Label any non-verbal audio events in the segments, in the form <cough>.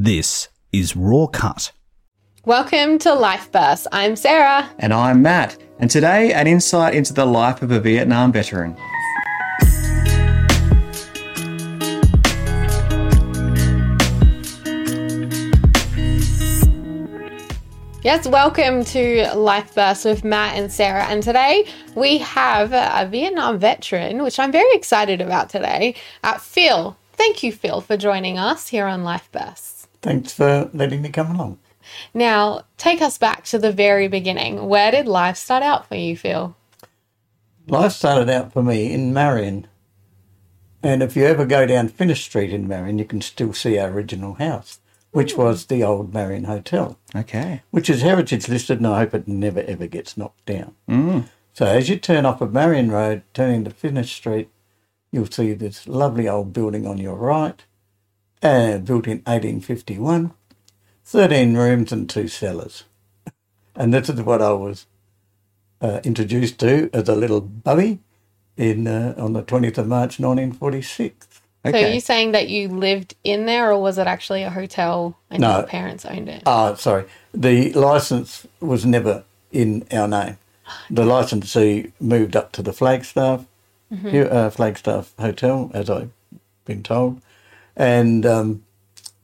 This is Raw Cut. Welcome to Life Burst. I'm Sarah. And I'm Matt. And today, an insight into the life of a Vietnam veteran. Yes, welcome to Life Burst with Matt and Sarah. And today we have a Vietnam veteran, which I'm very excited about today. Uh, Phill. Thank you, Phill, for joining us here on Life Burst. Thanks for letting me come along. Now, take us back to the very beginning. Where did life start out for you, Phill? Life started out for me in Marion. And if you ever go down Finnis Street in Marion, you can still see our original house, which was the old Marion Hotel, Okay. which is heritage listed, and I hope it never ever gets knocked down. Mm. So as you turn off of Marion Road, turning to Finnis Street, you'll see this lovely old building on your right, uh, built in 1851, 13 rooms and two cellars. And this is what I was uh, introduced to as a little bubby in uh, on the 20th of March 1946. So, are you saying that you lived in there, or was it actually a hotel and No. your parents owned it? Ah, sorry. The license was never in our name. The licensee moved up to the Flagstaff, here, uh, Flagstaff Hotel, as I've been told, and um,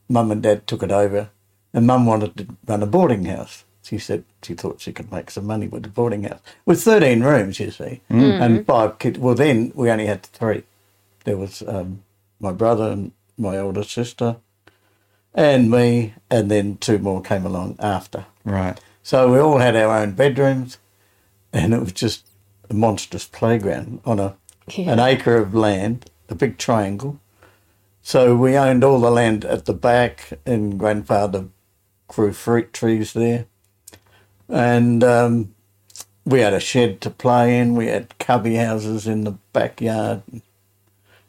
Mum and Dad took it over. And Mum wanted to run a boarding house. She said she thought she could make some money with the boarding house with thirteen rooms, you see, and five kids. Well, then we only had three. There was um, my brother and my older sister, and me, and then two more came along after. Right. So we all had our own bedrooms, and it was just a monstrous playground on a an acre of land, a big triangle. So we owned all the land at the back, and grandfather grew fruit trees there, and um, we had a shed to play in. We had cubby houses in the backyard.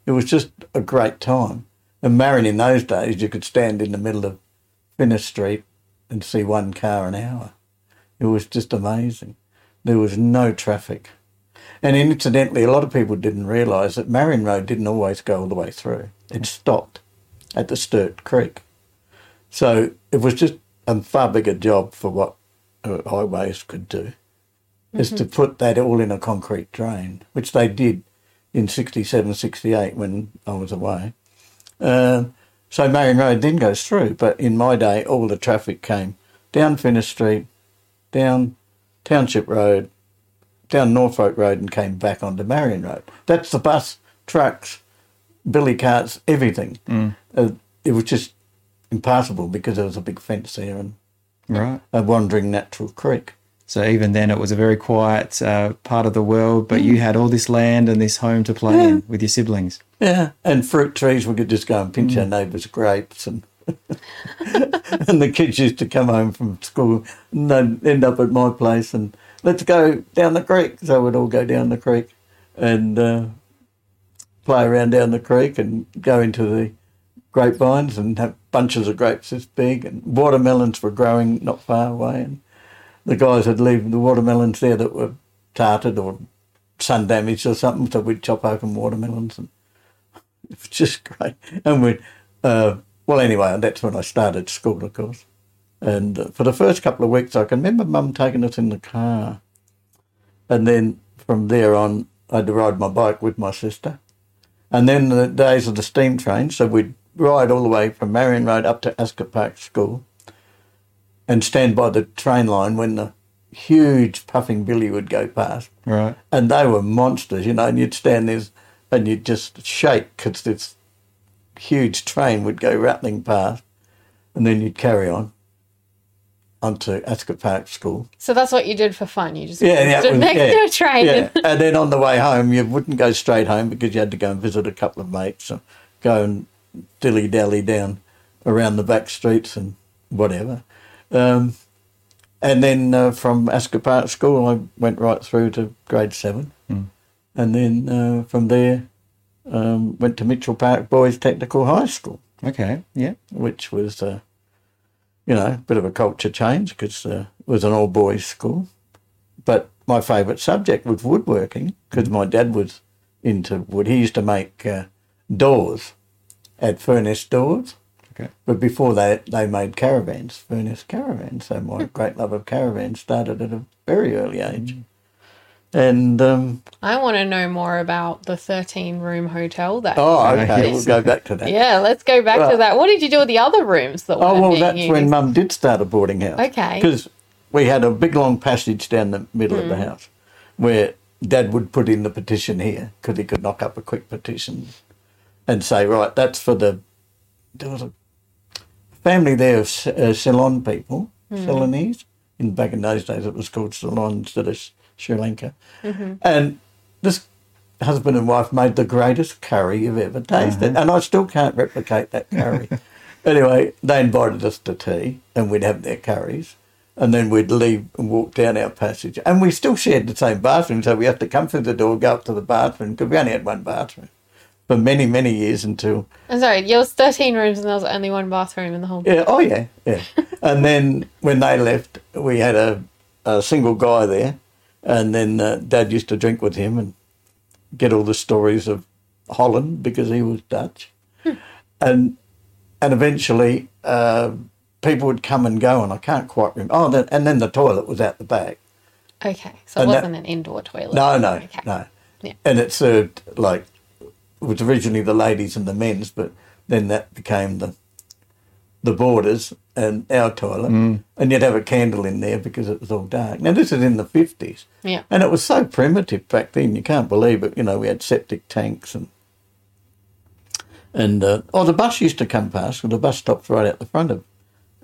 It was just a great time. And Marion in those days, you could stand in the middle of Finnis Street and see one car an hour. It was just amazing. There was no traffic. And incidentally, a lot of people didn't realise that Marion Road didn't always go all the way through. It stopped at the Sturt Creek. So it was just a far bigger job for what uh, highways could do, is to put that all in a concrete drain, which they did in 67, 68 when I was away. Um, so Marion Road then goes through, but in my day, all the traffic came down Finnis Street, down Township Road, down Norfolk Road, and came back onto Marion Road. That's the bus, trucks, billy carts, everything. Uh, it was just impassable because there was a big fence there and Right. a wandering natural creek. So even then, it was a very quiet uh, part of the world, but you had all this land and this home to play in with your siblings. Yeah, and fruit trees. We could just go and pinch our neighbours' grapes, and <laughs> and the kids used to come home from school and they'd end up at my place and let's go down the creek. So we'd all go down the creek and uh, play around down the creek and go into the grapevines and have bunches of grapes this big and watermelons were growing not far away and the guys would leave the watermelons there that were tarted or sun damaged or something so we'd chop open watermelons and <laughs> it was just great. And we, uh, well, anyway, that's when I started school, of course. And for the first couple of weeks, I can remember Mum taking us in the car, and then from there on, I had to ride my bike with my sister. And then the days of the steam train, so we'd ride all the way from Marion Road up to Ascot Park School, and stand by the train line when the huge puffing billy would go past Right. and they were monsters, you know. And you'd stand there and you'd just shake because this huge train would go rattling past, and then you'd carry on onto Ascot Park School. So that's what you did for fun. You just Yeah, that stood was- next yeah, <laughs> to a train. Yeah, and then on the way home, you wouldn't go straight home because you had to go and visit a couple of mates, and go and dilly dally down around the back streets and whatever. Um, and then uh, from Ascot Park School, I went right through to grade seven, and then uh, from there um, went to Mitchell Park Boys Technical High School Okay. Yeah. which was, uh, you know, a bit of a culture change because uh, it was an all boys school. But my favourite subject was woodworking because my dad was into wood. He used to make uh, doors, had furnace doors, Okay. But before that, they made caravans, furnace caravans. So my <laughs> great love of caravans started at a very early age. And um, I want to know more about the 13 room hotel that. oh, okay, we'll go back to that. Yeah, let's go back to that. What did you do with the other rooms that were Oh well, being that's used? when Mum did start a boarding house. Okay. Because we had a big long passage down the middle of the house, where Dad would put in the petition here because he could knock up a quick petition, and say, right, that's for the. There was a family there of uh, Ceylon people, Ceylonese. In back in those days, it was called Ceylon instead of Sri Lanka, mm-hmm. and this husband and wife made the greatest curry you've ever tasted, mm-hmm. and I still can't replicate that curry. <laughs> anyway, they invited us to tea, and we'd have their curries, and then we'd leave and walk down our passage, and we still shared the same bathroom, so we had to come through the door, go up to the bathroom because we only had one bathroom for many, many years until I'm sorry, there was 13 rooms and there was only one bathroom in the whole. yeah, oh yeah, yeah. and then when they left, we had a, a single guy there, and then uh, Dad used to drink with him and get all the stories of Holland because he was Dutch, and and eventually uh, people would come and go, and I can't quite remember. Oh, then, and then the toilet was out the back. Okay, so it And that- wasn't an indoor toilet. No, no, Okay. no. Yeah. And it served like it was originally the ladies and the men's, but then that became the the borders and our toilet, and you'd have a candle in there because it was all dark. Now this is in the fifties, Yeah. and it was so primitive back then. You can't believe it. You know, we had septic tanks and and uh, oh, the bus used to come past. Well, the bus stops right out the front of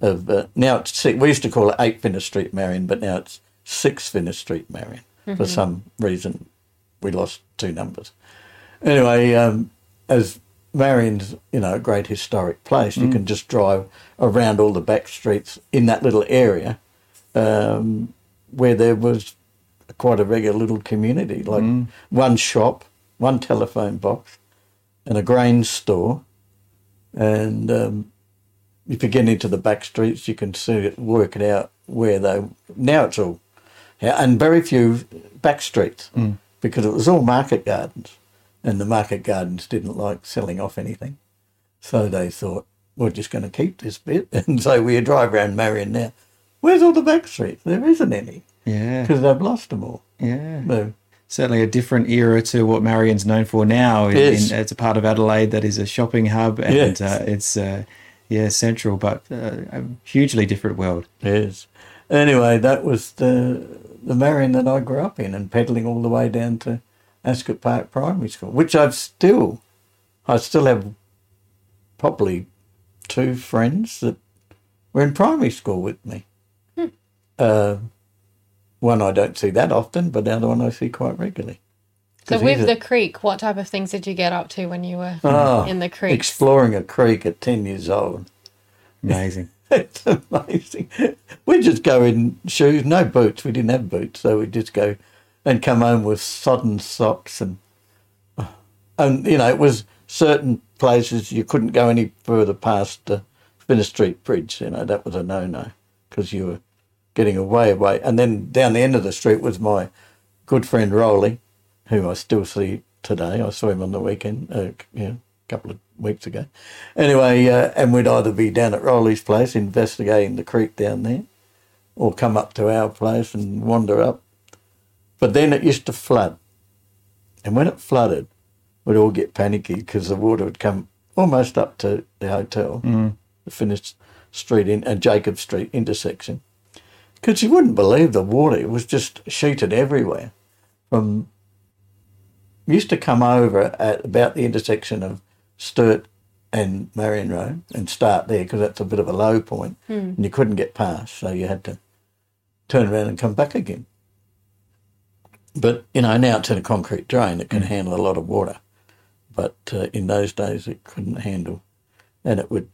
of uh, now it's we used to call it eight Finnis Street, Marion, but now it's six Finnis Street, Marion. For some reason, we lost two numbers. Anyway, um, as Marion's, you know, a great historic place, you can just drive around all the back streets in that little area um, where there was quite a regular little community, like one shop, one telephone box, and a grain store. And um, if you get into the back streets, you can see it, work it out where they. Now it's all, and very few back streets because it was all market gardens, and the market gardens didn't like selling off anything, so they thought we're just going to keep this bit, <laughs> and so we drive around Marion now. Where's all the back streets? There isn't any Yeah. because they've lost them all. Yeah. No. Certainly a different era to what Marion's known for now. In, Yes. in, it's a part of Adelaide that is a shopping hub and Yes. uh, it's, uh, yeah, central, but uh, a hugely different world. Yes. Anyway, that was the the Marion that I grew up in, and peddling all the way down to Ascot Park Primary School, which I've still, I still have probably two friends that were in primary school with me. Uh, one I don't see that often, but the other one I see quite regularly. So with he's the creek, what type of things did you get up to when you were Oh, in the creek? exploring a creek at ten years old. Amazing. <laughs> It's amazing. We just go in shoes, no boots. We didn't have boots, so we just go and come home with sodden socks and and you know it was certain places you couldn't go any further past the Finnis Street Bridge. You know that was a no no because you were getting away away. And then down the end of the street was my good friend Rowley, who I still see today. I saw him on the weekend, uh, you know, a couple of weeks ago. Anyway, uh, and we'd either be down at Rowley's place investigating the creek down there, or come up to our place and wander up. But then it used to flood, and when it flooded, we'd all get panicky because the water would come almost up to the hotel, mm. the Finnis Street in and Jacob Street intersection. Because you wouldn't believe the water; it was just sheeted everywhere. From used to come over at about the intersection of Sturt and Marion Road and start there because that's a bit of a low point hmm. and you couldn't get past, so you had to turn around and come back again. But you know now it's in a concrete drain that can handle a lot of water, but uh, in those days it couldn't handle, and it would.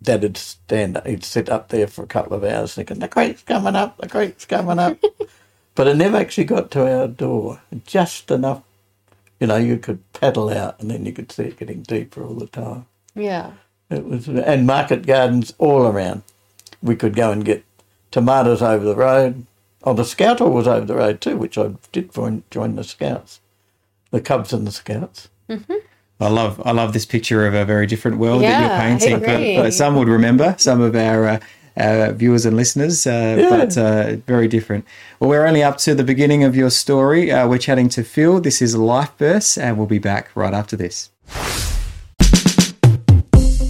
that'd stand, he'd sit up there for a couple of hours thinking, the creek's coming up, the creek's coming up. <laughs> but it never actually got to our door, just enough you know, you could paddle out and then you could see it getting deeper all the time. yeah. It was and market gardens all around. We could go and get tomatoes over the road. Oh, the scout hall was over the road too, which I did join, join the scouts, the Cubs and the Scouts. Mm-hmm. I love I love this picture of a very different world that Yeah, you're I painting. agree. But, but some would remember, some of our uh, uh, viewers and listeners, uh, but uh, very different. Well, we're only up to the beginning of your story. Uh, we're chatting to Phill. This is Life Bursts, and we'll be back right after this.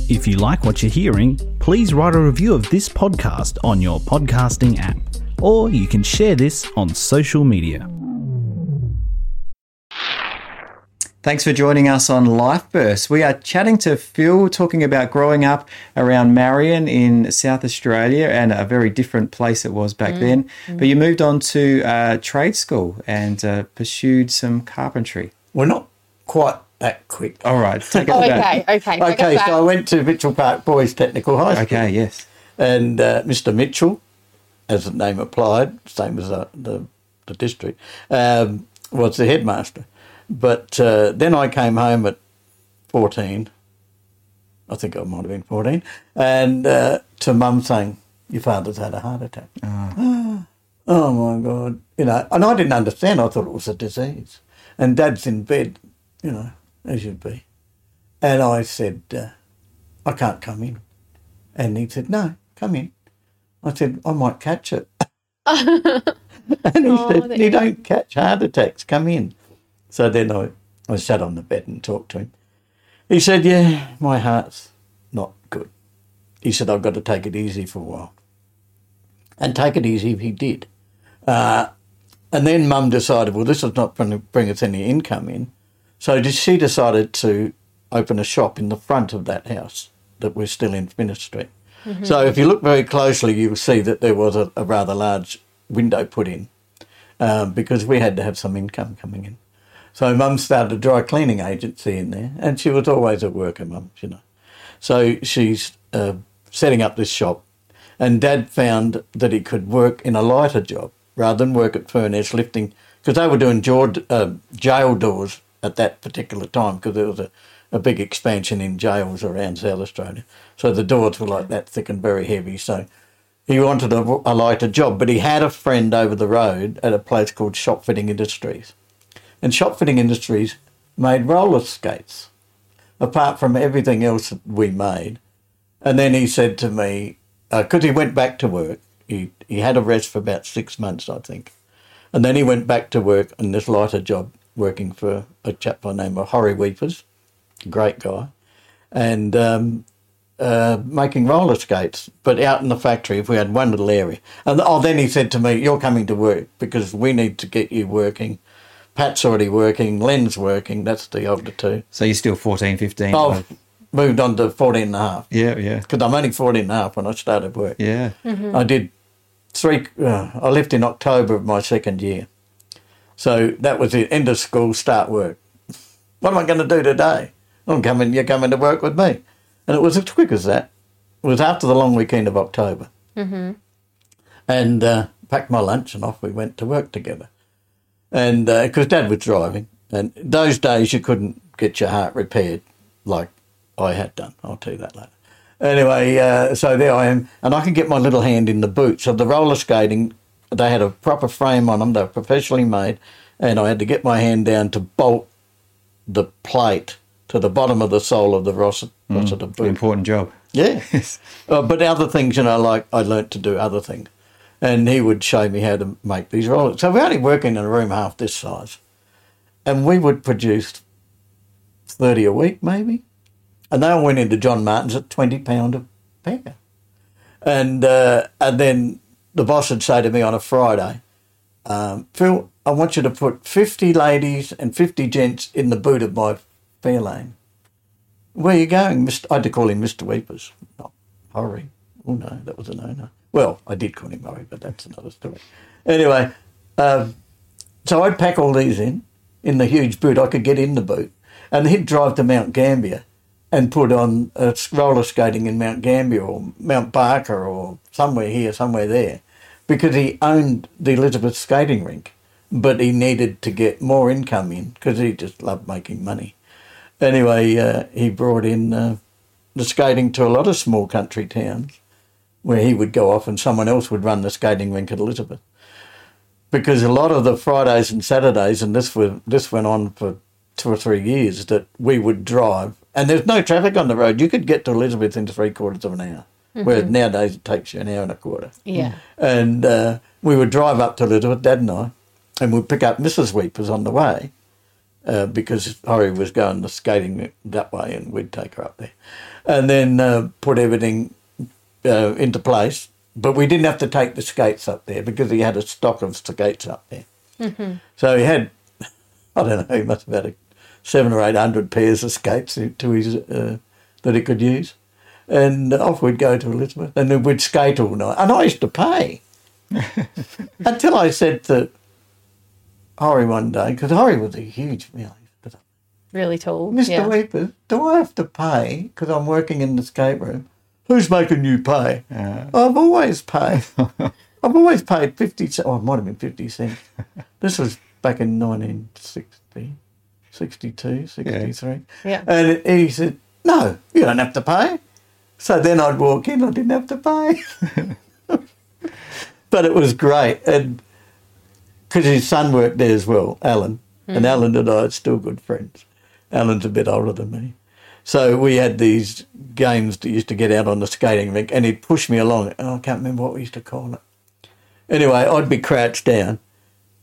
If you like what you're hearing, please write a review of this podcast on your podcasting app, or you can share this on social media. Thanks for joining us on Life Burst. We are chatting to Phill, talking about growing up around Marion in South Australia and a very different place it was back then. But you moved on to uh, trade school and uh, pursued some carpentry. We're not quite that quick. All right, take us Oh, okay, okay. Okay, so I went to Mitchell Park Boys Technical High School. Okay, yes. and uh, Mr. Mitchell, as the name applied, same as the, the, the district, um, was the headmaster. But uh, then I came home at 14, I think I might have been 14, and uh, to mum saying, Your father's had a heart attack. <gasps> Oh. my God. You know, and I didn't understand. I thought it was a disease. And dad's in bed, you know, as you'd be. And I said, uh, I can't come in. And he said, No, come in. I said, I might catch it. <laughs> and he Oh, said, You don't catch heart attacks, come in. So then I, I sat on the bed and talked to him. He said, Yeah, my heart's not good. He said, I've got to take it easy for a while. And take it easy he did. Uh, and then mum decided, well, this is not going to bring us any income in. So she decided to open a shop in the front of that house that we're still in Smith Street. So if you look very closely, you'll see that there was a, a rather large window put in um, because we had to have some income coming in. So mum started a dry cleaning agency in there, and she was always a worker, mum, you know. So she's uh, setting up this shop, and dad found that he could work in a lighter job rather than work at Furness lifting, because they were doing jail, uh, jail doors at that particular time, because there was a, a big expansion in jails around South Australia. So the doors were like that thick and very heavy. So he wanted a, a lighter job, but he had a friend over the road at a place called Shop Fitting Industries. And Shop Fitting Industries made roller skates, apart from everything else that we made. And then he said to me, uh, because he went back to work, he, he had a rest for about six months, I think. And then he went back to work in this lighter job, working for a chap by the name of Horry Weepers, great guy, and um, uh, making roller skates, but out in the factory if we had one little area. And oh, then he said to me, You're coming to work because we need to get you working. Pat's already working, Len's working, that's the older two. So you're still 14, 15. I've moved on to 14 and a half yeah, yeah, because I'm only 14 and a half when I started work. yeah. I did three, uh, I left in October of my second year. So that was the end of school, start work. What am I going to do today? I'm coming, you're coming to work with me. And it was as quick as that. It was after the long weekend of October. Mm-hmm. And uh, packed my lunch and off we went to work together. And because Dad was driving, and those days you couldn't get your heart repaired like I had done. I'll tell you that later. Anyway, uh, so there I am, and I can get my little hand in the boot. So the roller skating, they had a proper frame on them. They were professionally made, and I had to get my hand down to bolt the plate to the bottom of the sole of the Rossiter, Rossiter boot. Important job. Yeah. <laughs> uh, but other things, you know, like I learnt to do other things. And he would show me how to make these rollers. So we're only working in a room half this size. And we would produce 30 a week, maybe. And they all went into John Martin's at £20 a pair. And, uh, and then the boss would say to me on a Friday, um, Phill, I want you to put 50 ladies and 50 gents in the boot of my Fairlane. Where are you going? Mr. I had to call him Mr. Weepers, not Horry. Oh, no, that was a no no. Well, I did call him Horry, but that's another story. Anyway, um, so I'd pack all these in, in the huge boot. I could get in the boot. And he'd drive to Mount Gambier and put on uh, roller skating in Mount Gambier or Mount Barker or somewhere here, somewhere there, because he owned the Elizabeth skating rink, but he needed to get more income in because he just loved making money. Anyway, uh, he brought in uh, the skating to a lot of small country towns where he would go off and someone else would run the skating rink at Elizabeth. Because a lot of the Fridays and Saturdays, and this was, this went on for two or three years that we would drive, and there's no traffic on the road. You could get to Elizabeth in three quarters of an hour, whereas nowadays it takes you an hour and a quarter. Yeah. And uh, we would drive up to Elizabeth, Dad and I, and we'd pick up Mrs. Weepers on the way uh, because Horry was going to skating that way, and we'd take her up there, and then uh, put everything uh, into place. But we didn't have to take the skates up there because he had a stock of skates up there. So he had, <laughs> I don't know, he must have had a seven or eight hundred pairs of skates to his uh, that he could use, and off we'd go to Elizabeth, and then we'd skate all night. And I used to pay <laughs> until I said to Horry one day because Horry was a huge, you know, Really tall. Mr. Yeah. Weepers, do I have to pay because I'm working in the skate room? Who's making you pay? I've always paid. <laughs> I've always paid 50 cents. Oh, it might have been 50 cents. <laughs> this was back in 1960, 62, 63. Yeah. And he said, no, you don't have to pay. So then I'd walk in, I didn't have to pay. <laughs> but it was great. And because his son worked there as well, Alan. And hmm. Alan and I are still good friends. Alan's a bit older than me. So we had these games that used to get out on the skating rink and he'd push me along. Oh, I can't remember what we used to call it. Anyway, I'd be crouched down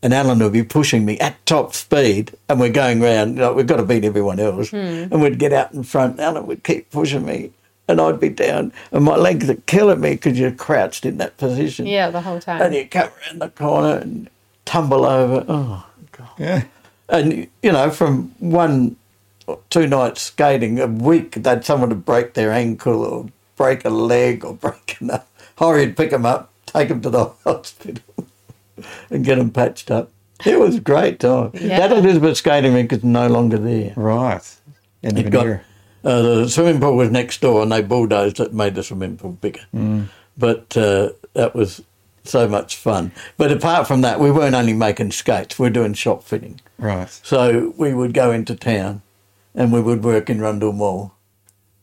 and Alan would be pushing me at top speed and we're going round, like, we've got to beat everyone else. Hmm. And we'd get out in front. Alan would keep pushing me and I'd be down and my legs are killing me because you're crouched in that position. Yeah, the whole time. And you come around the corner and tumble over. Oh, God. Yeah. And, you know, from one or two nights skating a week, they'd someone to break their ankle or break a leg or <laughs> break a nut. Horry'd pick them up, take them to the <laughs> hospital and get them patched up. It was a great time. Yeah. That Elizabeth skating rink is no longer there. Right. And of It got, era. uh, the swimming pool was next door and they bulldozed it and made the swimming pool bigger. But uh, that was so much fun. But apart from that, we weren't only making skates, we were doing shop fitting. Right. So we would go into town and we would work in Rundle Mall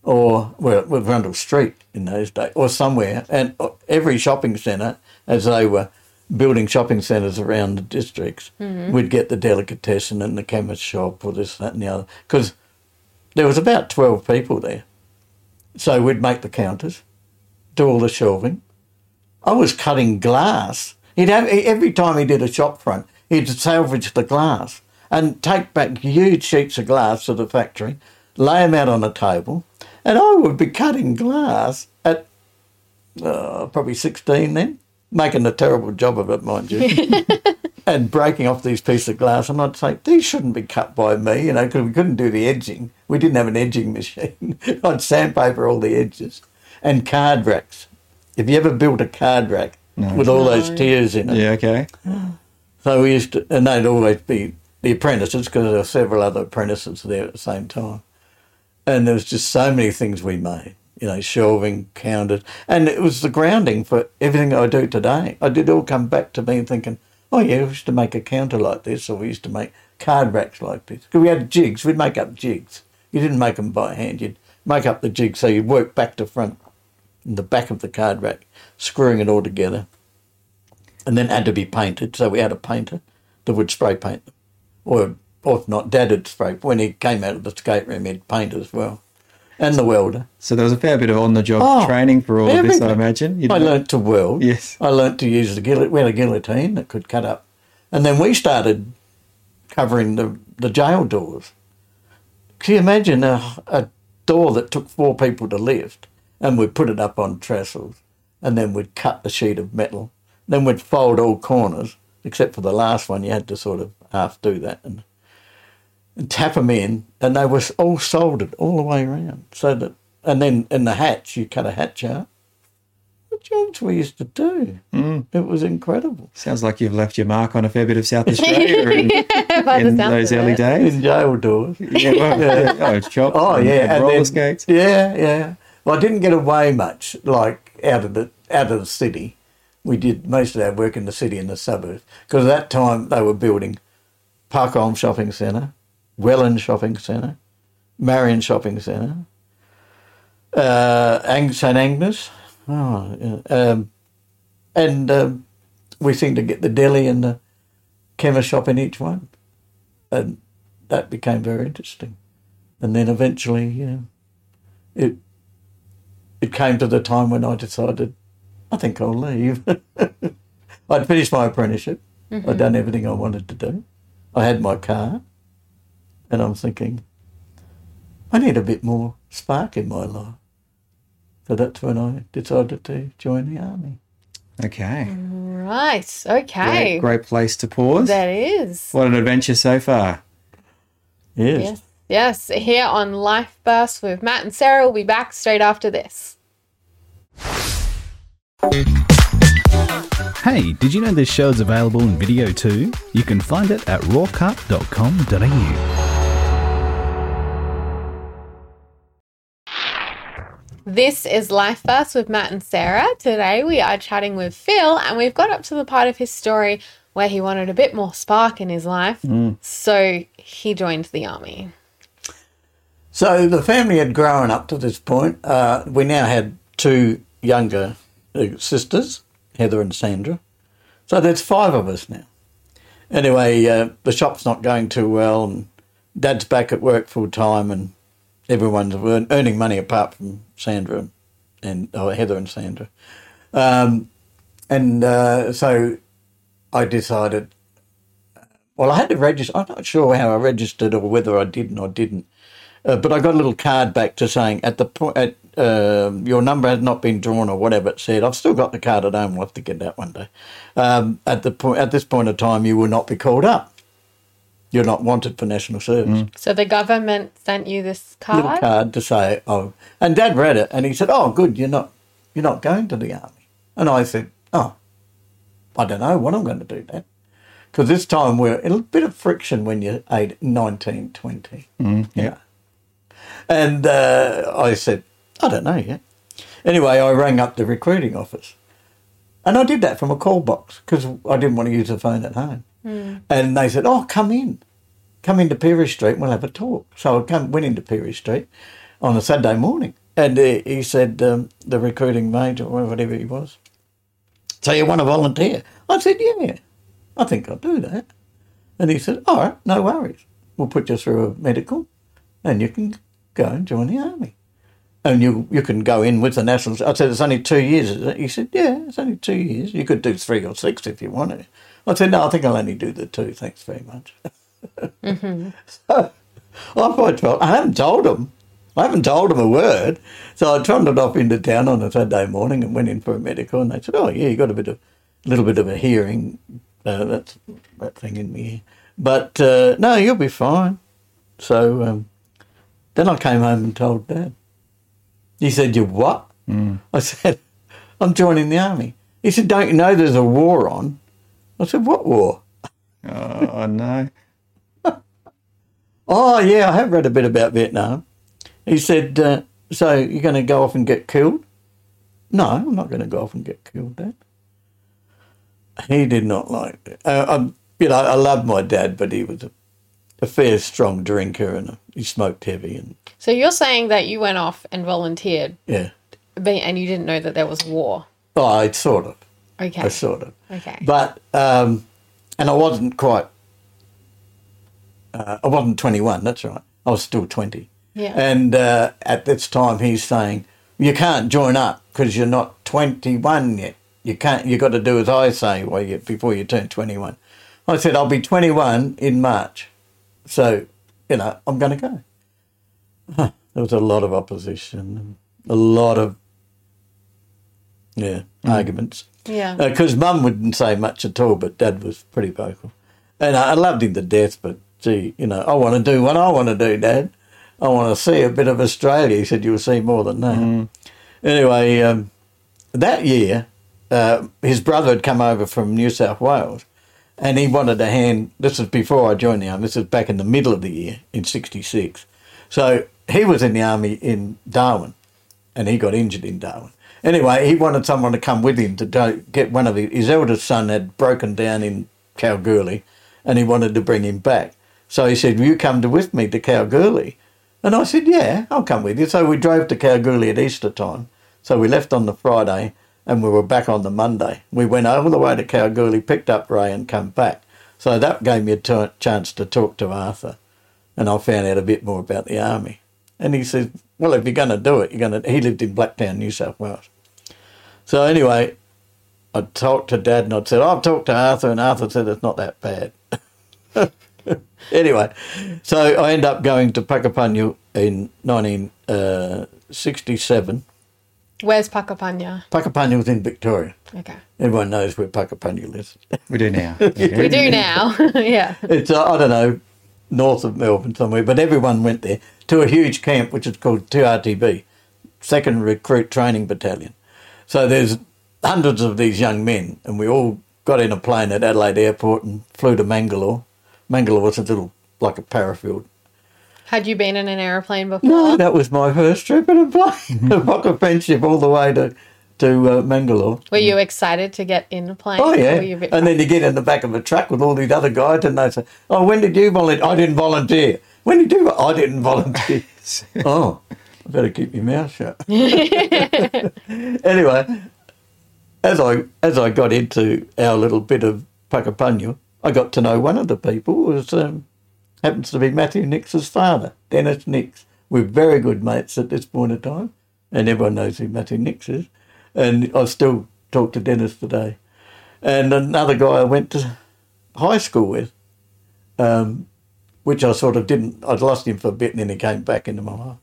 or, well, with Rundle Street in those days or somewhere. And every shopping centre, as they were building shopping centres around the districts, mm-hmm. we'd get the delicatessen and the chemist shop or this, that, and the other. Because there was about 12 people there. So we'd make the counters, do all the shelving. I was cutting glass. He'd have every time he did a shop front, he'd salvage the glass and take back huge sheets of glass to the factory, lay them out on a table, and I would be cutting glass at uh, probably sixteen then, making a terrible job of it, mind you. <laughs> And breaking off these pieces of glass, and I'd say these shouldn't be cut by me, you know, because we couldn't do the edging. We didn't have an edging machine. <laughs> I'd sandpaper all the edges, and card racks. Have you ever built a card rack with all those tiers in it? Yeah, okay. So we used to, and they'd always be the apprentices because there were several other apprentices there at the same time. And there was just so many things we made, you know, shelving, counters. And it was the grounding for everything I do today. I did all come back to me thinking, oh, yeah, we used to make a counter like this, or we used to make card racks like this. Because we had jigs, we'd make up jigs. You didn't make them by hand, you'd make up the jig so you'd work back to front in the back of the card rack, screwing it all together and then had to be painted. So we had a painter that would spray paint them, or or if not, Dad would spray. When he came out of the skate room, he'd paint as well, and the welder. So there was a fair bit of on the job Oh, training for all of this, I imagine. You'd I learnt to weld. Yes. I learnt to use the guillotine. We had a guillotine that could cut up, and then we started covering the the jail doors. Can you imagine a, a door that took four people to lift, and we'd put it up on trestles, and then we'd cut the sheet of metal, then we'd fold all corners, except for the last one. You had to sort of half do that and, and tap them in, and they were all soldered all the way around. So that, and then in the hatch, you cut a hatch out. The jobs we used to do, hmm. it was incredible. Sounds like you've left your mark on a fair bit of South <laughs> Australia in, the in those early days. In jail doors. Yeah, well, yeah. Oh, shops. Oh yeah, and roller then- skates. Yeah, yeah. Well, I didn't get away much, like out of the out of the city. We did most of our work in the city and the suburbs because at that time they were building Parkholme Shopping Centre, Welland Shopping Centre, Marion Shopping Centre, uh, St Agnes, oh, yeah, um, and um, we seemed to get the deli and the chemist shop in each one. And that became very interesting. And then eventually, you know, it it came to the time when I decided, I think I'll leave. <laughs> I'd finished my apprenticeship. I'd mm-hmm. done everything I wanted to do. I had my car, and I'm thinking, I need a bit more spark in my life. So that's when I decided to join the army. Okay. Right. Okay. Great, great place to pause. That is. What an adventure so far. Yes. Yes. Yes. Here on Life Burst with Matt and Sarah. We'll be back straight after this. Hey, did you know this show is available in video too? You can find it at rawcut.com.au. This is Life Burst with Matt and Sarah. Today we are chatting with Phill, and we've got up to the part of his story where he wanted a bit more spark in his life. Mm. So he joined the army. So the family had grown up to this point. Uh, we now had two younger uh, sisters, Heather and Sandra. So there's five of us now. Anyway, uh, the shop's not going too well, and Dad's back at work full time, and everyone's earning money apart from Sandra and Heather and Sandra. Um, and uh, so I decided. Well, I had to register. I'm not sure how I registered or whether I did or didn't. Uh, but I got a little card back to saying at the point at uh, your number has not been drawn or whatever it said. I've still got the card at home. We'll have to get that one day. Um, at the point at this point of time, you will not be called up. You're not wanted for national service. So the government sent you this Little card. card to say, oh, and Dad read it and he said, oh, good, you're not you're not going to the army. And I said, oh, I don't know what I'm going to do, then. Because this time we're in a bit of friction when you're eight, 19, 20. Yeah. And uh, I said, I don't know yet. Anyway, I rang up the recruiting office. And I did that from a call box because I didn't want to use the phone at home. And they said, Oh, come in. Come into Pirie Street and we'll have a talk. So I come, went into Pirie Street on a Saturday morning. And uh, he said, um, the recruiting major, or whatever he was, So you want to volunteer? I said, Yeah, I think I'll do that. And he said, All right, no worries. We'll put you through a medical and you can go and join the army. And you you can go in with the Nationals. I said, It's only two years, is it? He said, Yeah, it's only two years. You could do three or six if you wanted. I said, No, I think I'll only do the two. Thanks very much. <laughs> So I quite told, I haven't told him. I haven't told him a word. So I trundled off into town on a Saturday morning and went in for a medical. And they said, "Oh yeah, you got a bit of, little bit of a hearing, uh, that's that thing in the ear, but uh, no, you'll be fine." So um, then I came home and told Dad. He said, "You what?" I said, "I'm joining the army." He said, "Don't you know there's a war on?" I said, "What war?" Oh, no. <laughs> Oh, yeah, I have read a bit about Vietnam. He said, uh, So you're going to go off and get killed? No, I'm not going to go off and get killed, Dad. He did not like that. Uh, I'm, you know, I love my dad, but he was a, a fair, strong drinker and he smoked heavy. And So you're saying that you went off and volunteered, yeah, and you didn't know that there was war. oh, I sort of, Okay. I sort of. Okay. But um, and I wasn't quite. Uh, I wasn't twenty one. That's right. I was still twenty. Yeah. And uh, at this time, he's saying you can't join up because you're not twenty one yet. You can't. You got to do as I say while you, before you turn twenty one. I said I'll be twenty one in March, so you know I'm going to go. Huh, there was a lot of opposition, a lot of yeah arguments yeah. because mum wouldn't say much at all, but dad was pretty vocal. And I, I loved him to death, but gee, you know, I want to do what I want to do, dad. I want to see a bit of Australia. He said, You'll see more than that. Anyway, um, that year, uh, his brother had come over from New South Wales and he wanted a hand. This was before I joined the army. This was back in the middle of the year in 66. So he was in the army in Darwin and he got injured in Darwin. Anyway, he wanted someone to come with him to get one of his, his eldest son had broken down in Kalgoorlie and he wanted to bring him back. So he said, Will you come to, with me to Kalgoorlie? And I said, Yeah, I'll come with you. So we drove to Kalgoorlie at Easter time. So we left on the Friday and we were back on the Monday. We went all the way to Kalgoorlie, picked up Ray and come back. So that gave me a t- chance to talk to Arthur. and I found out a bit more about the army. And he said, "Well, if you're going to do it, you're going to." He lived in Blacktown, New South Wales. So anyway, I talked to Dad, and I said, "I've talked to Arthur," and Arthur said it's not that bad. <laughs> anyway, so I end up going to Puckapunyal in 1967. Where's Pakapanya? Puckapunyal was in Victoria. Okay. Everyone knows where Puckapunyal is. We do now. <laughs> We do now. <laughs> yeah. It's, uh, I don't know, north of Melbourne somewhere, but everyone went there to a huge camp which is called 2RTB, Second Recruit Training Battalion. So there's hundreds of these young men, and we all got in a plane at Adelaide Airport and flew to Mangalore. Mangalore was a little, like a parafield. Had you been in an aeroplane before? No, that was my first trip in a plane, <laughs> a Fokker Friendship all the way to, to uh, Mangalore. Were you excited to get in a plane? Oh yeah, were you a bit and then you get in the back of a truck with all these other guys, and they say, "Oh, when did you volunteer?" I didn't volunteer. When did you? I didn't volunteer. <laughs> oh, I better keep your mouth shut. <laughs> anyway, as I as I got into our little bit of Puckapunyal, I got to know one of the people was um, happens to be Matthew Nicks's father, Dennis Nicks. We're very good mates at this point of time, and everyone knows who Matthew Nicks is. And I still talk to Dennis today. And another guy I went to high school with, um, which I sort of didn't. I'd lost him for a bit, and then he came back into my life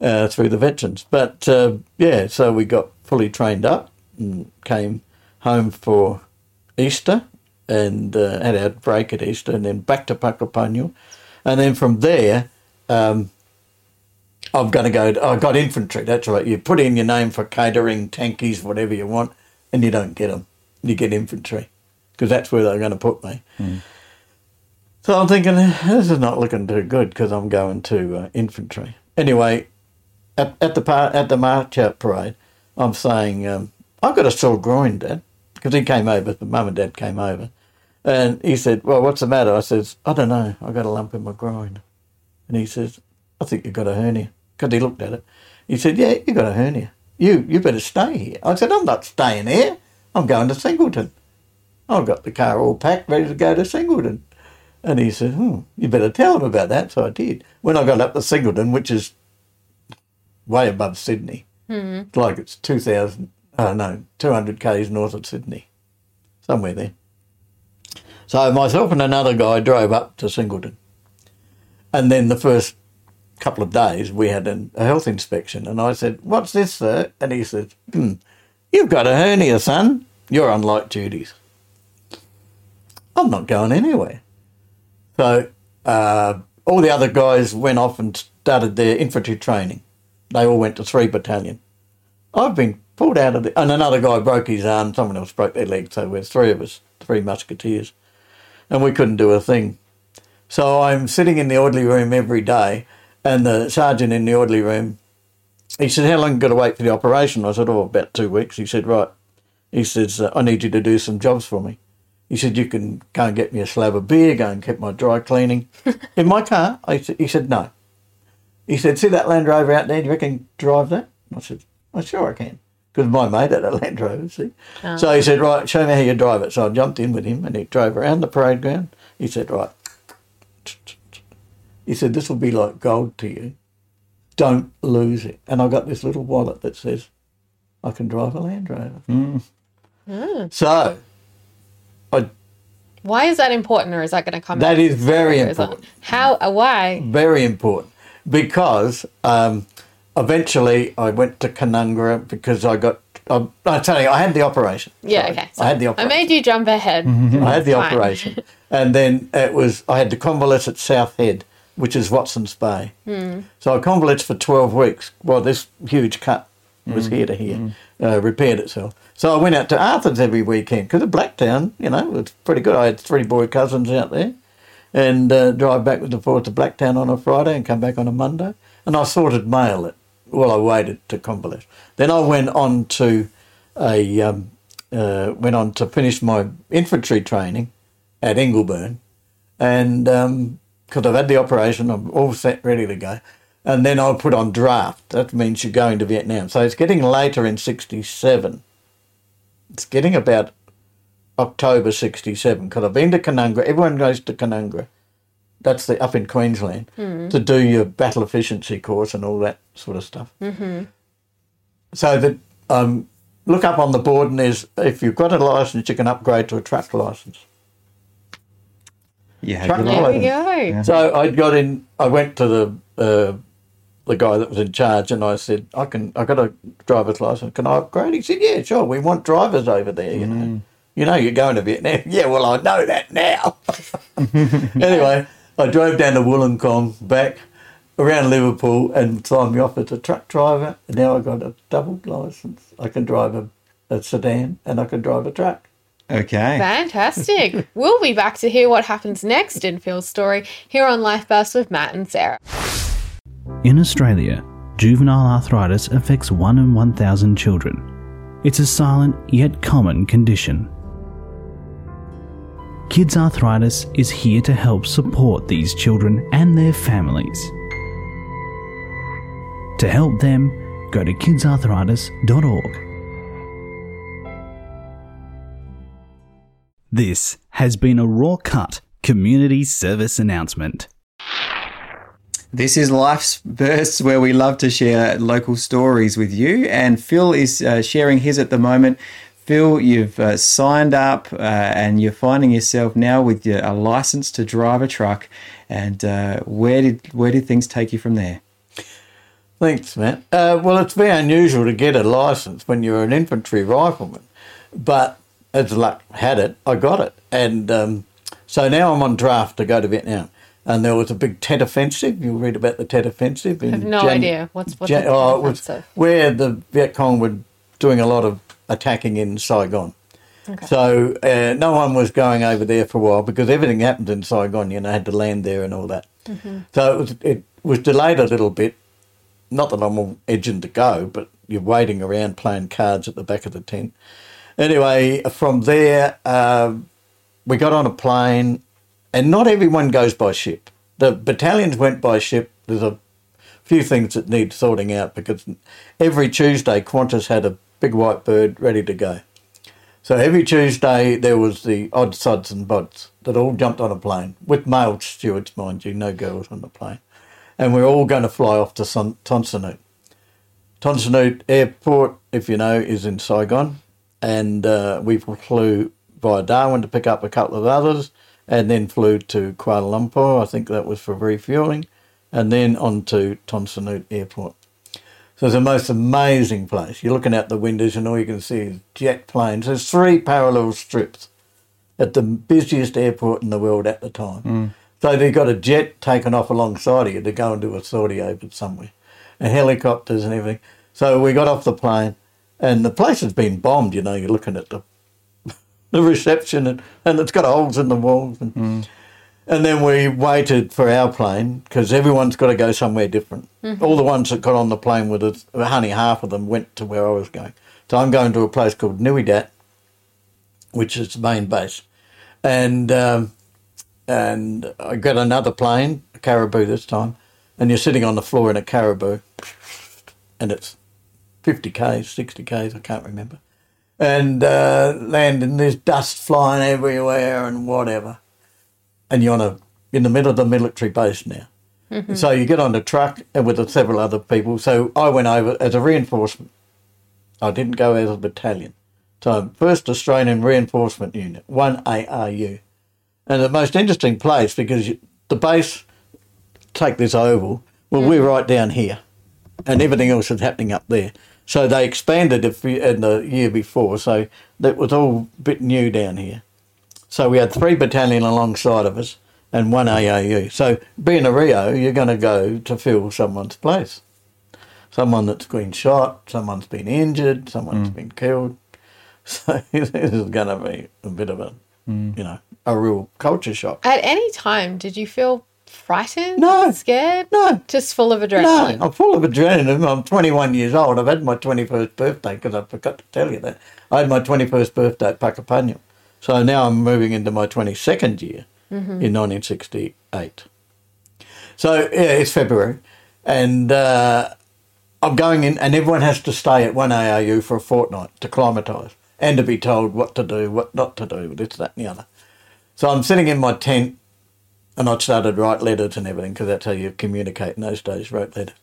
uh, through the veterans. But uh, yeah, so we got fully trained up and came home for Easter and uh, had our break at Easter, and then back to Puckapunyal, and then from there. Um, I'm going to go. I got infantry. That's right. You put in your name for catering, tankies, whatever you want, and you don't get them. You get infantry because that's where they're going to put me. So I'm thinking this is not looking too good because I'm going to uh, infantry. Anyway, at, at the par- at the march out parade, I'm saying um, I've got a sore groin, Dad, because he came over. The mum and dad came over, and he said, "Well, what's the matter?" I says, "I don't know. I got a lump in my groin," and he says, "I think you've got a hernia." Because he looked at it, he said, "Yeah, you got a hernia. You you better stay here." I said, "I'm not staying here. I'm going to Singleton. I've got the car all packed, ready to go to Singleton." And he said, hmm, you better tell him about that. So I did. When I got up to Singleton, which is way above Sydney, it's like it's 2,000, uh, no, 200 k's north of Sydney, somewhere there. So myself and another guy drove up to Singleton. And then the first couple of days, we had an, a health inspection. And I said, What's this, sir? And he said, hmm, You've got a hernia, son. You're on light duties. I'm not going anywhere. So uh, all the other guys went off and started their infantry training. They all went to three battalion. I've been pulled out of the, and another guy broke his arm. Someone else broke their leg. So we're three of us, three musketeers, and we couldn't do a thing. So I'm sitting in the orderly room every day, and the sergeant in the orderly room, he said, "How long you got to wait for the operation?" I said, "Oh, about two weeks." He said, "Right." He says, uh, "I need you to do some jobs for me." He said, "You can go and get me a slab of beer, go and get my dry cleaning <laughs> in my car." I "He said no." He said, "See that Land Rover out there? Do you reckon can drive that?" I said, "I sure I can." Because my mate had a Land Rover, see. So he said, "Right, show me how you drive it." So I jumped in with him, and he drove around the parade ground. He said, "Right." He said, "This will be like gold to you. Don't lose it." And I got this little wallet that says, "I can drive a Land Rover." So I Why is that important, or is that going to come? That out is very later? Is that- important. How? Uh, why? Very important because um, eventually I went to Canungra because I got. I, I tell you, I had the operation. Yeah. Sorry. Okay. I had the operation. I made you jump ahead. I had the Fine. operation, <laughs> and then it was I had to convalesce at South Head, which is Watson's Bay. Hmm. So I convalesced for twelve weeks while this huge cut was here to here, uh, repaired itself. So I went out to Arthur's every weekend because of Blacktown, you know, was pretty good. I had three boy cousins out there, and uh, drive back with the forward to Blacktown on a Friday and come back on a Monday. And I sorted mail it while I waited to convalesce. Then I went on to a um, uh, went on to finish my infantry training at Ingleburn, and because I've had the operation, I'm all set, ready to go. And then I put on draft. That means you're going to Vietnam. So it's getting later in '67. It's getting about October '67 because I've been to Canungra. Everyone goes to Canungra That's the up in Queensland to do your battle efficiency course and all that sort of stuff. Mm-hmm. So that um, look up on the board and there's if you've got a license, you can upgrade to a truck license. Yeah, Truck good There luck. we go. So I got in. I went to the uh, the guy that was in charge, and I said, "I can. I got a driver's license. Can I upgrade?" He said, "Yeah, sure. We want drivers over there. You know, you know, you're going to Vietnam. <laughs> yeah, well, I know that now." <laughs> anyway, I drove down to Wollongong, back around Liverpool, and signed me off as a truck driver. And now I've got a double license. I can drive a, a sedan and I can drive a truck. Okay. Fantastic. <laughs> we'll be back to hear what happens next in Phill's story here on Life Burst with Matt and Sarah. In Australia, juvenile arthritis affects 1 in 1,000 children. It's a silent yet common condition. Kids Arthritis is here to help support these children and their families. To help them, go to kidsarthritis.org. This has been a RawCut community service announcement. This is Life's Bursts, where we love to share local stories with you. And Phill is uh, sharing his at the moment. Phill, you've uh, signed up uh, and you're finding yourself now with your, a license to drive a truck. And uh, where did where did things take you from there? Thanks, Matt. Uh, well, it's very unusual to get a license when you're an infantry rifleman, but as luck had it, I got it, and um, so now I'm on draft to go to Vietnam. And there was a big Tet Offensive. You'll read about the Tet Offensive. In I have no Jan- idea. What's what's Jan- a oh, offensive? where the Viet Cong were doing a lot of attacking in Saigon. So uh, no one was going over there for a while because everything happened in Saigon. You know, had to land there and all that. So it was it was delayed a little bit. Not that I'm all edging to go, but you're waiting around playing cards at the back of the tent. Anyway, from there um, we got on a plane, and not everyone goes by ship. The battalions went by ship. There's a few things that need sorting out because every Tuesday Qantas had a big white bird ready to go. So every Tuesday there was the odd sods and bods that all jumped on a plane with male stewards, mind you, no girls on the plane, and we're all going to fly off to Son- Tan Son Nhut. Tonsonut Airport, if you know, is in Saigon, and uh, we flew via Darwin to pick up a couple of others, and then flew to Kuala Lumpur. I think that was for refueling, and then on to Tan Son Nhut Airport. So it's the most amazing place. You're looking out the windows and all you can see is jet planes. There's three parallel strips at the busiest airport in the world at the time. Hmm. So they've got a jet taken off alongside of you to go and do a sortie over somewhere, and helicopters and everything. So we got off the plane, and the place has been bombed. You know, you're looking at the <laughs> the reception, and, and it's got holes in the walls. And, hmm. And then we waited for our plane because everyone's got to go somewhere different. All the ones that got on the plane with us, honey, half of them went to where I was going. So I'm going to a place called Nui Dat, which is the main base, and um, and I got another plane, a Caribou this time, and you're sitting on the floor in a Caribou, and it's 50 k's, 60 k's, I can't remember, and uh, landing. There's dust flying everywhere and whatever and you're on a in the middle of the military base now. Mm-hmm. So you get on the truck and with several other people. So I went over as a reinforcement. I didn't go as a battalion. So first Australian Reinforcement Unit, one ARU, and the most interesting place because you, the base take this oval. Well, we're mm-hmm. right down here, and everything else is happening up there. So they expanded in the year before. So that was all a bit new down here. So we had three battalion alongside of us and one AAU. So being a Rio, you're going to go to fill someone's place. Someone that's been shot, someone's been injured, someone's mm. been killed. <laughs> So this is going to be a bit of a, mm. you know, a real culture shock. At any time, did you feel frightened? No. Scared? No. Just full of adrenaline? No, adrenaline. I'm full of adrenaline. I'm 21 years old. I've had my 21st birthday because I forgot to tell you that. I had my 21st birthday at Puckapunyal. So now I'm moving into my 22nd year in 1968. So yeah, it's February, and uh, I'm going in, and everyone has to stay at one ARU for a fortnight to climatise and to be told what to do, what not to do, this, that, and the other. So I'm sitting in my tent and I'd started write letters and everything because that's how you communicate in those days. Wrote letters,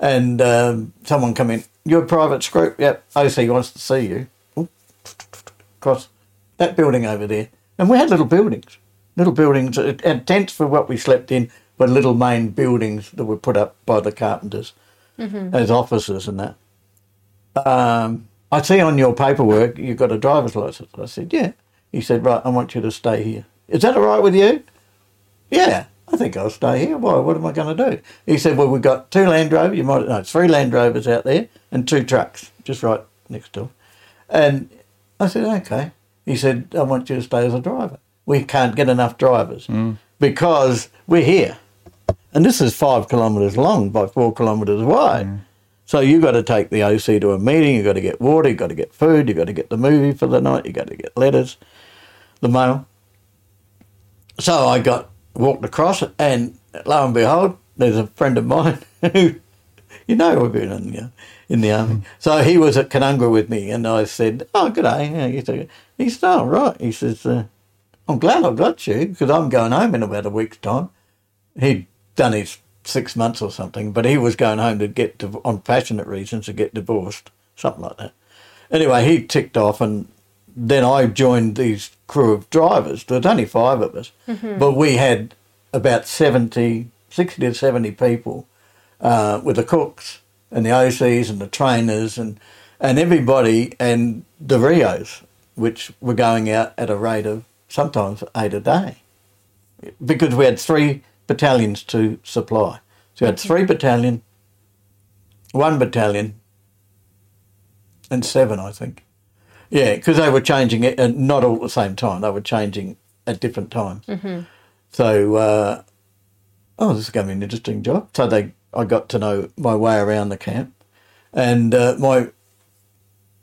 and um, someone come in. You're a private group. Yep. OC wants to see you. Ooh, Across that building over there, and we had little buildings, little buildings, uh, and tents for what we slept in, but little main buildings that were put up by the carpenters as offices and that. Um, I see on your paperwork you've got a driver's license. I said, yeah. He said, right, I want you to stay here. Is that all right with you? Yeah, I think I'll stay here. Why? What am I going to do? He said, well, we've got two Land Rovers. You might no, three Land Rovers out there and two trucks just right next door. And I said, okay. He said, I want you to stay as a driver. We can't get enough drivers hmm. because we're here. And this is five kilometres long by four kilometres wide. Hmm. So you've got to take the OC to a meeting, you've got to get water, you've got to get food, you've got to get the movie for the night, you've got to get letters, the mail. So I got walked across and lo and behold, there's a friend of mine <laughs> who you know we've been in the, in the army. Hmm. So he was at Canungra with me and I said, Oh, good day. He said, Oh, right. He says, uh, I'm glad I've got you because I'm going home in about a week's time. He'd done his six months or something, but he was going home to get, div- on passionate reasons, to get divorced, something like that. Anyway, he ticked off and then I joined these crew of drivers. There's only five of us, but we had about 70, 60 to 70 people uh, with the cooks and the OCs and the trainers and, and everybody and the Rios, which were going out at a rate of sometimes eight a day because we had three battalions to supply. So we had three battalion, one battalion, and seven, I think. Yeah, because they were changing it, and not all at the same time. They were changing at different times. So, uh, oh, this is going to be an interesting job. So they, I got to know my way around the camp, and uh, my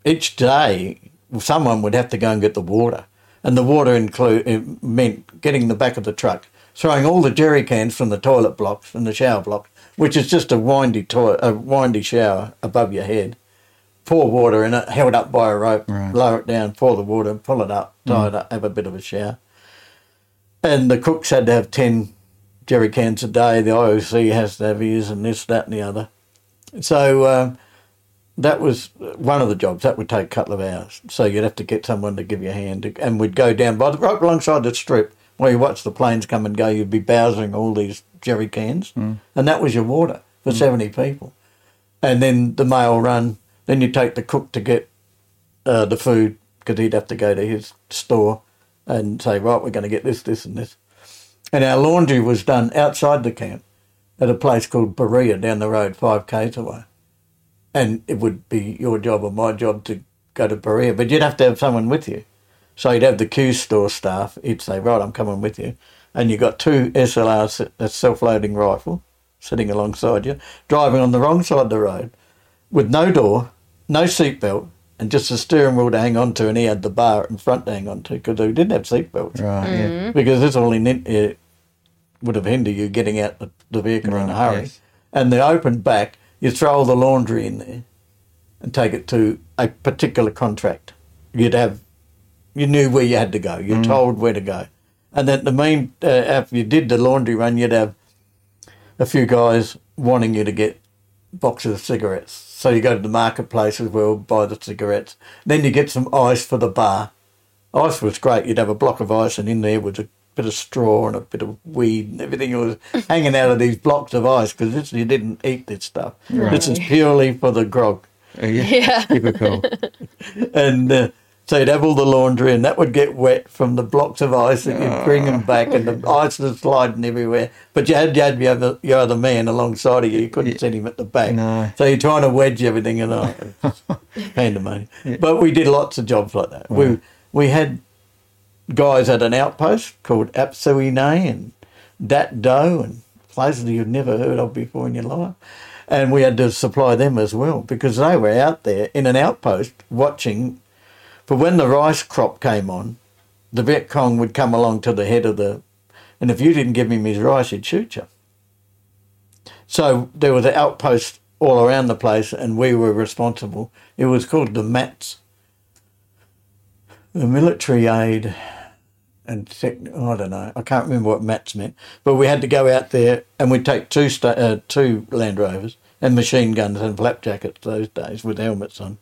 each day someone would have to go and get the water, and the water include meant getting the back of the truck, throwing all the jerry cans from the toilet blocks and the shower block, which is just a windy toilet, a windy shower above your head. Pour water in it, held up by a rope, lower it down, pour the water, pull it up, tie it up, have a bit of a shower. And the cooks had to have 10 jerry cans a day. The IOC has to have his and this, that, and the other. So uh, that was one of the jobs. That would take a couple of hours. So you'd have to get someone to give you a hand. And we'd go down by the right alongside the strip where you watch the planes come and go. You'd be bowsing all these jerry cans. And that was your water for 70 people. And then the mail run. Then you take the cook to get uh, the food because he'd have to go to his store and say, right, we're going to get this, this, and this. And our laundry was done outside the camp at a place called Baria down the road, five k's away. And it would be your job or my job to go to Baria, but you'd have to have someone with you. So you'd have the Q store staff. He'd say, right, I'm coming with you. And you've got two SLRs, a self-loading rifle, sitting alongside you, driving on the wrong side of the road with no door, no seatbelt, and just a steering wheel to hang on to, and he had the bar in front to hang on to because we didn't have seatbelts. Right, yeah. Because this all in, uh, would have hindered you getting out the, the vehicle in a hurry. yes. And the open back, you throw all the laundry in there and take it to a particular contract. You'd have, you knew where you had to go. You're told where to go. And then the main, uh, after you did the laundry run, you'd have a few guys wanting you to get boxes of cigarettes. So you go to the marketplace as well, buy the cigarettes. Then you get some ice for the bar. Ice was great. You'd have a block of ice, and in there was a bit of straw and a bit of weed and everything was hanging out of these blocks of ice because you didn't eat this stuff. This is purely for the grog. Uh, yeah. Yeah. <laughs> Typical. <laughs> And uh, so you'd have all the laundry, and that would get wet from the blocks of ice, and you'd bring them back, and the <laughs> ice was sliding everywhere. But you had, you had your, other, your other man alongside of you. You couldn't send him at the back. No. So you're trying to wedge everything in a pandemonium. But we did lots of jobs like that. We we had guys at an outpost called Apsuine and Dat Do and places you've never heard of before in your life. And we had to supply them as well because they were out there in an outpost watching for when the rice crop came on, the Viet Cong would come along to the head of the, and if you didn't give him his rice, he'd shoot you. So there was an outpost all around the place, and we were responsible. It was called the MATS, the Military Aid and sec- I don't know. I can't remember what mats meant, but we had to go out there and we'd take two sta- uh, two Land Rovers and machine guns and flak jackets those days with helmets on.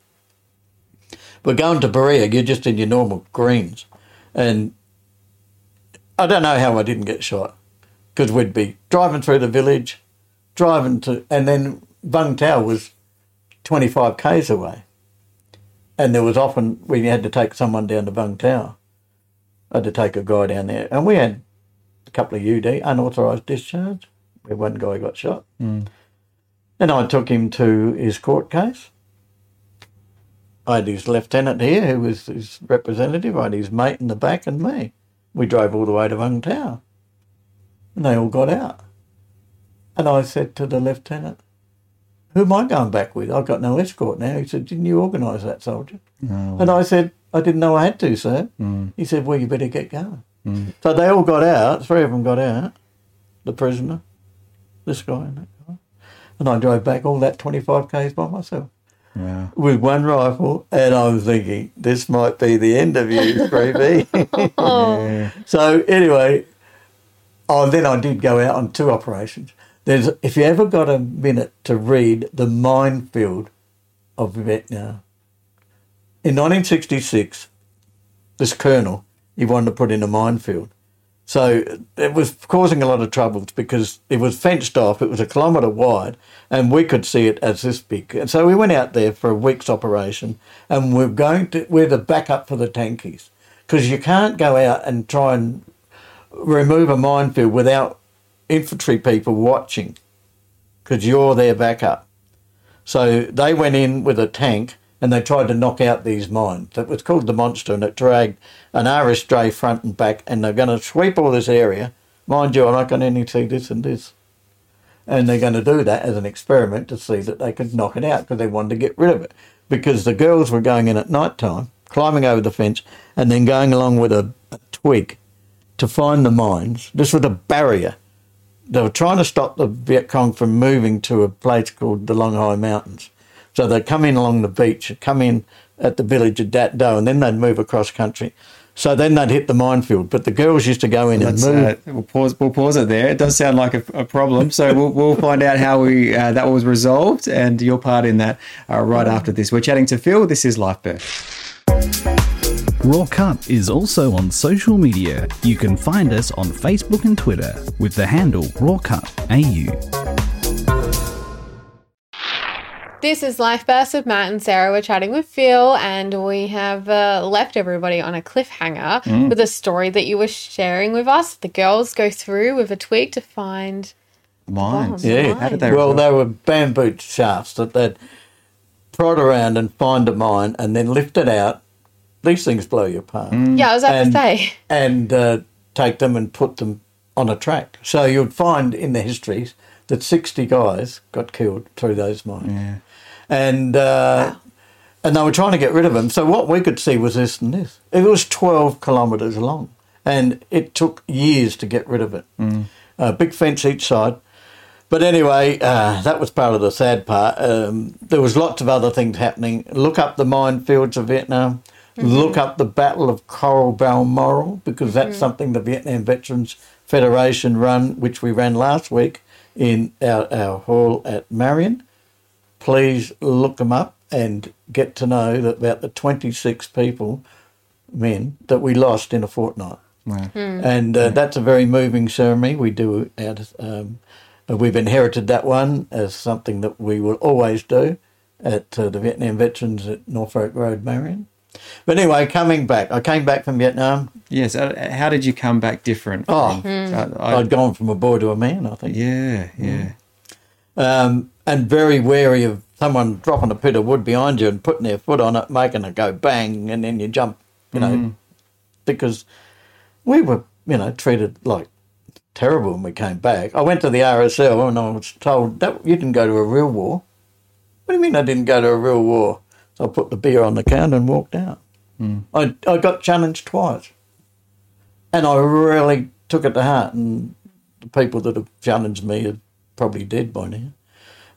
We're going to Baria, you're just in your normal greens, and I don't know how I didn't get shot because we'd be driving through the village, driving to, and then Vung Tau was 25 k's away. And there was often we had to take someone down to Vung Tau. I had to take a guy down there, and we had a couple of UD unauthorised discharge. Where one guy got shot, hmm. and I took him to his court case. I had his lieutenant here, who was his representative. I had his mate in the back, and me. We drove all the way to Vung Tau, and they all got out. And I said to the lieutenant, "Who am I going back with? I've got no escort now." He said, "Didn't you organise that, soldier?" Oh. And I said, I didn't know I had to, sir. Mm. He said, Well, you better get going. Mm. So they all got out, three of them got out, the prisoner, this guy, and that guy. And I drove back all that 25 k's by myself Wow. with one rifle, and I was thinking, This might be the end of you, Freebie. <laughs> Oh. So, anyway, oh, then I did go out on two operations. There's, if you ever got a minute to read The Minefield of Vietnam, in 1966, this colonel, he wanted to put in a minefield. So it was causing a lot of troubles because it was fenced off, it was a kilometre wide, and we could see it as this big. And so we went out there for a week's operation, and we're going to, we're the backup for the tankies. Because you can't go out and try and remove a minefield without infantry people watching, because you're their backup. So they went in with a tank and they tried to knock out these mines. It was called the Monster and it dragged an RS Dray front and back and they're going to sweep all this area. Mind you, I'm not going to only see this and this. And they're going to do that as an experiment to see that they could knock it out because they wanted to get rid of it. Because the girls were going in at night time, climbing over the fence, and then going along with a, a twig to find the mines. This was a barrier they were trying to stop the Viet Cong from moving to a place called the Long Hai Mountains. So they'd come in along the beach, come in at the village of Dat Do, and then they'd move across country. So then they'd hit the minefield. But the girls used to go in and Let's, move. uh, we'll pause. We'll pause it there. It does sound like a, a problem. So we'll, we'll find out how we uh, that was resolved and your part in that uh, right after this. We're chatting to Phill. This is Life Bursts. Raw Cut is also on social media. You can find us on Facebook and Twitter with the handle RawCutAU. This is Life Burst with Matt and Sarah. We're chatting with Phill, and we have uh, left everybody on a cliffhanger with a story that you were sharing with us. The girls go through with a twig to find. Mines. Oh, Yeah. How did they? well, they were bamboo shafts that they'd prod around and find a mine and then lift it out. These things blow you apart. Yeah, I was about And- to say. and uh, take them and put them on a track. So you'd find in the histories that 60 guys got killed through those mines. Yeah. And uh, and they were trying to get rid of them. So what we could see was this and this. It was 12 kilometres long, and it took years to get rid of it. A big fence each side. But anyway, uh, that was part of the sad part. Um, there was lots of other things happening. Look up the minefields of Vietnam. Look up the Battle of Coral Balmoral because that's something the Vietnam Veterans Federation run, which we ran last week in our, our hall at Marion please look them up and get to know that about the 26 people, men, that we lost in a fortnight. Wow. And uh, that's a very moving ceremony. We do out. Um, uh, we've inherited that one as something that we will always do at uh, the Vietnam Veterans at Norfolk Road, Marion. But anyway, coming back, I came back from Vietnam. Yes. uh, How did you come back different? Oh, Uh, I- I'd gone from a boy to a man, I think. yeah. Yeah. um, and very wary of someone dropping a bit of wood behind you and putting their foot on it, making it go bang, and then you jump, you know, mm-hmm. because we were, you know, treated like terrible when we came back. I went to the RSL and I was told that you didn't go to a real war. What do you mean I didn't go to a real war? So I put the beer on the counter and walked out. Mm. I, I got challenged twice. And I really took it to heart. And the people that have challenged me are probably dead by now.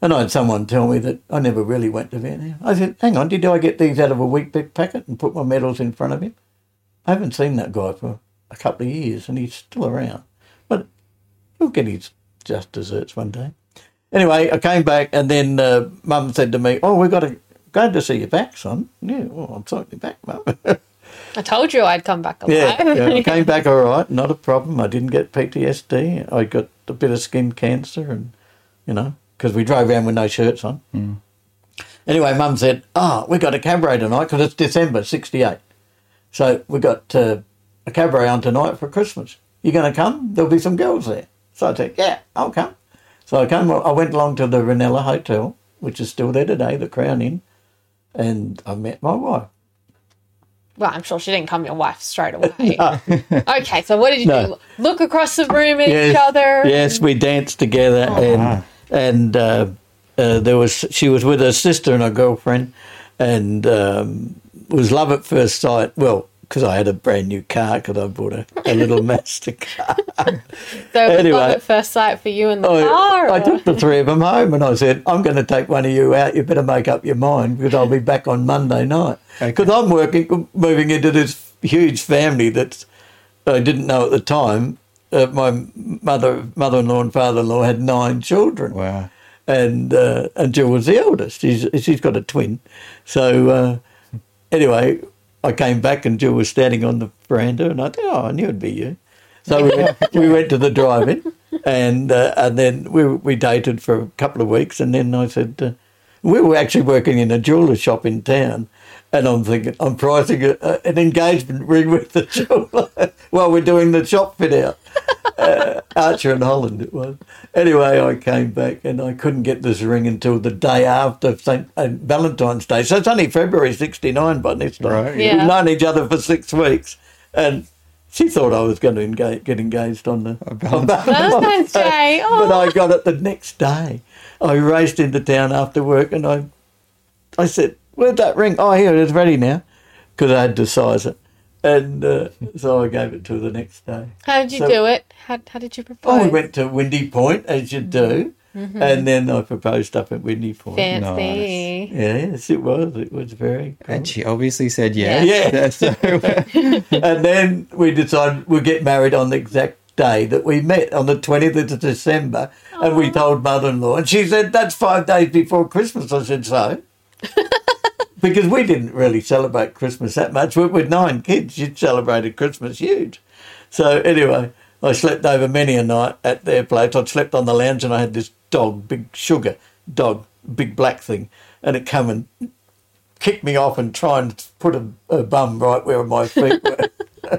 And I had someone tell me that I never really went to Vietnam. I said, hang on, did I get these out of a Weet-Bix packet and put my medals in front of him? I haven't seen that guy for a couple of years, and he's still around. But he'll get his just desserts one day. Anyway, I came back, and then uh, Mum said to me, "Oh, we've got to glad to see you back, son." Yeah, well, I'm be back, Mum. I told you I'd come back alive. yeah, yeah, I came back all right, not a problem. I didn't get PTSD. I got a bit of skin cancer, and you know, because we drove around with no shirts on. Anyway, Mum said, "Oh, we got a cabaret tonight because it's December '68, so we got uh, a cabaret on tonight for Christmas. You going to come? There'll be some girls there." So I said, "Yeah, I'll come." So I came. I went along to the Ranella Hotel, which is still there today, the Crown Inn, and I met my wife. Well, I'm sure she didn't come your wife straight <laughs> away. okay, so what did you No. do? Look across the room at yes, each other? Yes, we danced together, and and uh, uh, there was she was with her sister and her girlfriend, and um, was love at first sight. Well, because I had a brand new car, because I bought a, a little <laughs> Mazda car. So it was Anyway. love at first sight for you and the I, car? I took the three of them home, and I said, "I'm going to take one of you out. You better make up your mind because I'll be back on Monday night." Because I'm working, moving into this huge family that I didn't know at the time. Uh, my mother, mother-in-law, and father-in-law had nine children Wow. and uh, and Jill was the eldest. She's she's got a twin. So uh, anyway, I came back and Jill was standing on the veranda, and I thought, oh, I knew it'd be you. So we went, <laughs> we went to the drive-in, and uh, and then we we dated for a couple of weeks, and then I said. Uh, we were actually working in a jeweller shop in town, and I'm thinking I'm pricing a, a, an engagement ring with the jeweller <laughs> while we're doing the shop fit out. Uh, Archer and Holland it was. Anyway, I came back and I couldn't get this ring until the day after St. Uh, Valentine's Day. So it's only February '69 by this time. Right. Yeah. We've known each other for six weeks, and she thought I was going to engage, get engaged on the on Valentine's Day. but Oh. I got it the next day. I raced into town after work and I, I said, "Where's that ring? Oh, here it is, ready now," because I had to size it, and uh, so I gave it to her the next day. How did you so- do it? How, how did you propose? Oh, we went to Windy Point as you do, and then I proposed up at Windy Point. Fancy. Yes, it was. It was very. Cool. And she obviously said yes. Yeah. <laughs> So, <laughs> and then we decided we'd get married on the exact day that we met on the 20th of December. And we told mother in law, and she said, That's five days before Christmas. I said, So? <laughs> because we didn't really celebrate Christmas that much. With, with nine kids, you celebrated Christmas huge. So, anyway, I slept over many a night at their place. I'd slept on the lounge and I had this dog, big sugar dog, big black thing, and it come and kick me off and try and put a, a bum right where my feet were. <laughs>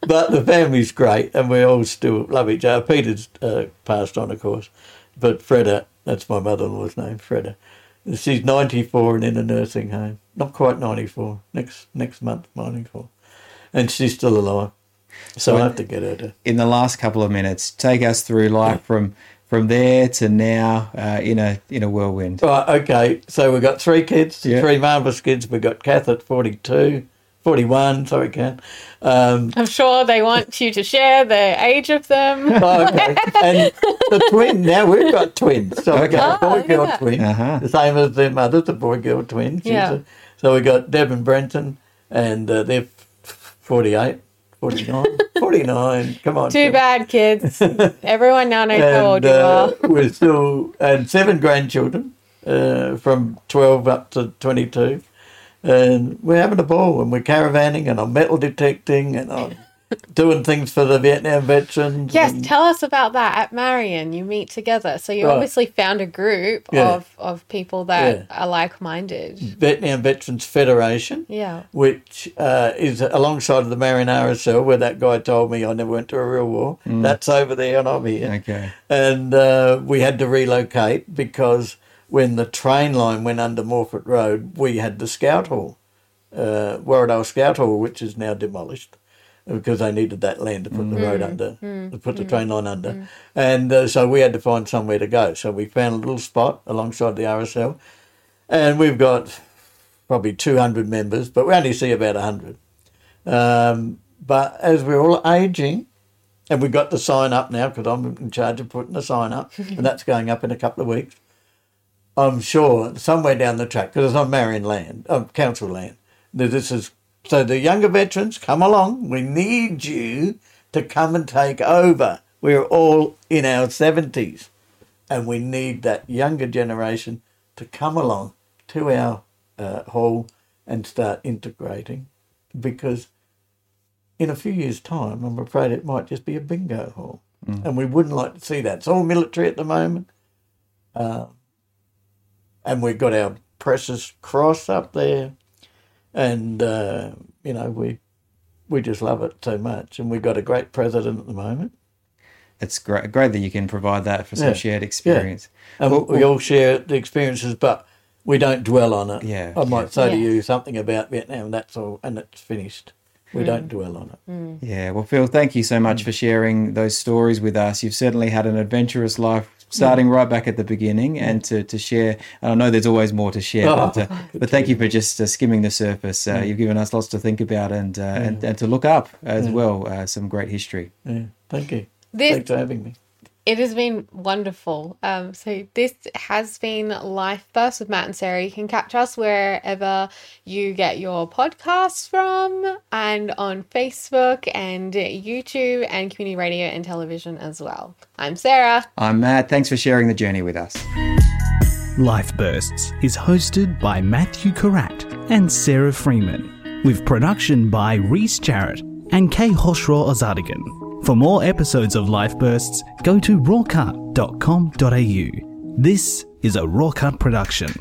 but the family's great, and we all still love each other. Peter's uh, passed on, of course, but Freda, that's my mother-in-law's name, Freda. She's 94 and in a nursing home. Not quite 94. Next next month, 94. And she's still alive. So I have to get her to. in the last couple of minutes, take us through like from from there to now uh, in a in a whirlwind. Right, okay. So we've got three kids, Yeah. three marvellous kids. We've got Kath at 42, 41, sorry, Kath. Um, I'm sure they want you to share the age of them. Oh, okay. <laughs> and the twin, now we've got twins. So we've got a boy girl Oh, yeah. twin, Uh-huh. the same as their mother, the boy girl twin. Yeah. a- so we got Deb and Brenton, and uh, they're 48, 49, <laughs> 49. Come on. Too Deb. bad, kids. <laughs> Everyone now knows how old And you uh, are. we're still, and seven grandchildren uh, from 12 up to 22. And we're having a ball and we're caravanning and I'm metal detecting and I'm <laughs> doing things for the Vietnam veterans. Yes, and- tell us about that at Marion. You meet together. So you Right. obviously found a group Yeah. of, of people that Yeah. are like minded. Vietnam Veterans Federation, Yeah. which uh, is alongside of the Marion RSL, where that guy told me I never went to a real war. That's over there, and I'm here. Okay. And uh, we had to relocate because when the train line went under Morphett Road, we had the Scout Hall, uh, Warradale Scout Hall, which is now demolished because they needed that land to put the road under, to put the train line under. And uh, so we had to find somewhere to go. So we found a little spot alongside the RSL, and we've got probably 200 members, but we only see about 100. Um, but as we're all aging, and we've got the sign up now because I'm in charge of putting the sign up, and that's going up in a couple of weeks. I'm sure somewhere down the track, because it's on Marion land, um, council land, that this is So the younger veterans, come along. We need you to come and take over. We're all in our 70s and we need that younger generation to come along to our uh, hall and start integrating because in a few years' time, I'm afraid it might just be a bingo hall. And we wouldn't like to see that. It's all military at the moment. Uh, and we've got our precious cross up there. And, uh, you know, we we just love it so much. And we've got a great president at the moment. It's great, great that you can provide that for some Yeah. shared experience. Yeah. And Well- we all share the experiences, but we don't dwell on it. Yeah, I might yeah. say to you something about Vietnam, that's all, and it's finished. We don't dwell on it. Yeah, well, Phill, thank you so Mm. much for sharing those stories with us. You've certainly had an adventurous life starting right back at the beginning and to, to share. And I know there's always more to share, Oh, but, uh, <laughs> but thank you for just uh, skimming the surface. Mm. Uh, You've given us lots to think about and, uh, and, and to look up as well. Uh, some great history. Yeah, thank you. This- Thanks for having me. It has been wonderful. Um, so this has been Life Burst with Matt and Sarah. You can catch us wherever you get your podcasts from, and on Facebook and YouTube and community radio and television as well. I'm Sarah. I'm Matt. Thanks for sharing the journey with us. Life Bursts is hosted by Matthew Karat and Sarah Freeman, with production by Reese Jarrett and Kay Hoshraw Ozadigan. For more episodes of Life Bursts, go to rawcut.com.au. This is a Rawcut production.